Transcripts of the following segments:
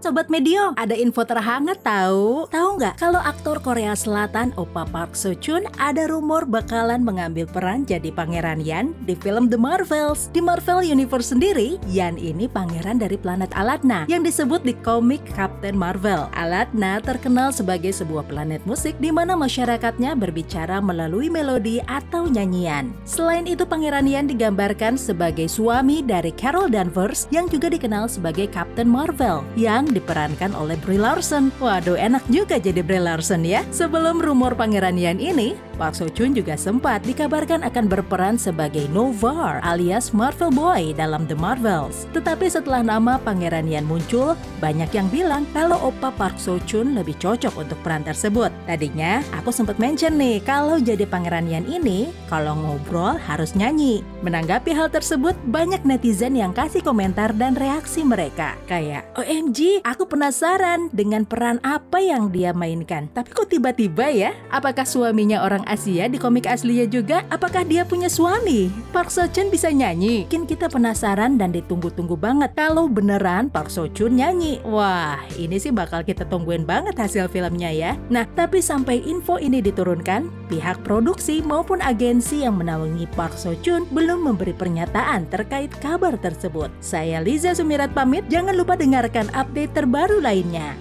Sobat Medio, ada info terhangat tahu? Tahu nggak kalau aktor Korea Selatan Oppa Park Seo Joon ada rumor bakalan mengambil peran jadi Pangeran Yan di film The Marvels. Di Marvel Universe sendiri, Yan ini pangeran dari planet Alatna yang disebut di komik Captain Marvel. Alatna terkenal sebagai sebuah planet musik di mana masyarakatnya berbicara melalui melodi atau nyanyian. Selain itu, Pangeran Yan digambarkan sebagai suami dari Carol Danvers yang juga dikenal sebagai Captain Marvel yang diperankan oleh Brie Larson. Waduh, enak juga jadi Brie Larson ya. Sebelum rumor Pangeran Yan ini, Park Seo Joon juga sempat dikabarkan akan berperan sebagai Novar alias Marvel Boy dalam The Marvels. Tetapi setelah nama Pangeran Yan muncul, banyak yang bilang kalau Oppa Park Seo Joon lebih cocok untuk peran tersebut. Tadinya aku sempat mention nih kalau jadi Pangeran Yan ini kalau ngobrol harus nyanyi. Menanggapi hal tersebut, banyak netizen yang kasih komentar dan reaksi mereka. Kayak, OMG, aku penasaran dengan peran apa yang dia mainkan. Tapi kok tiba-tiba ya? Apakah suaminya orang Asia di komik aslinya juga? Apakah dia punya suami? Park Seo Joon bisa nyanyi? Mungkin kita penasaran dan ditunggu-tunggu banget kalau beneran Park Seo Joon nyanyi. Wah, ini sih bakal kita tungguin banget hasil filmnya ya. Nah, tapi sampai info ini diturunkan, pihak produksi maupun agensi yang menaungi Park Seo Joon belum memberi pernyataan terkait kabar tersebut. Saya Liza Sumirat pamit, jangan lupa dengarkan update terbaru lainnya.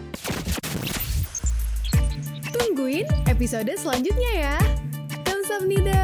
Tungguin episode selanjutnya ya. Kamsahamnida.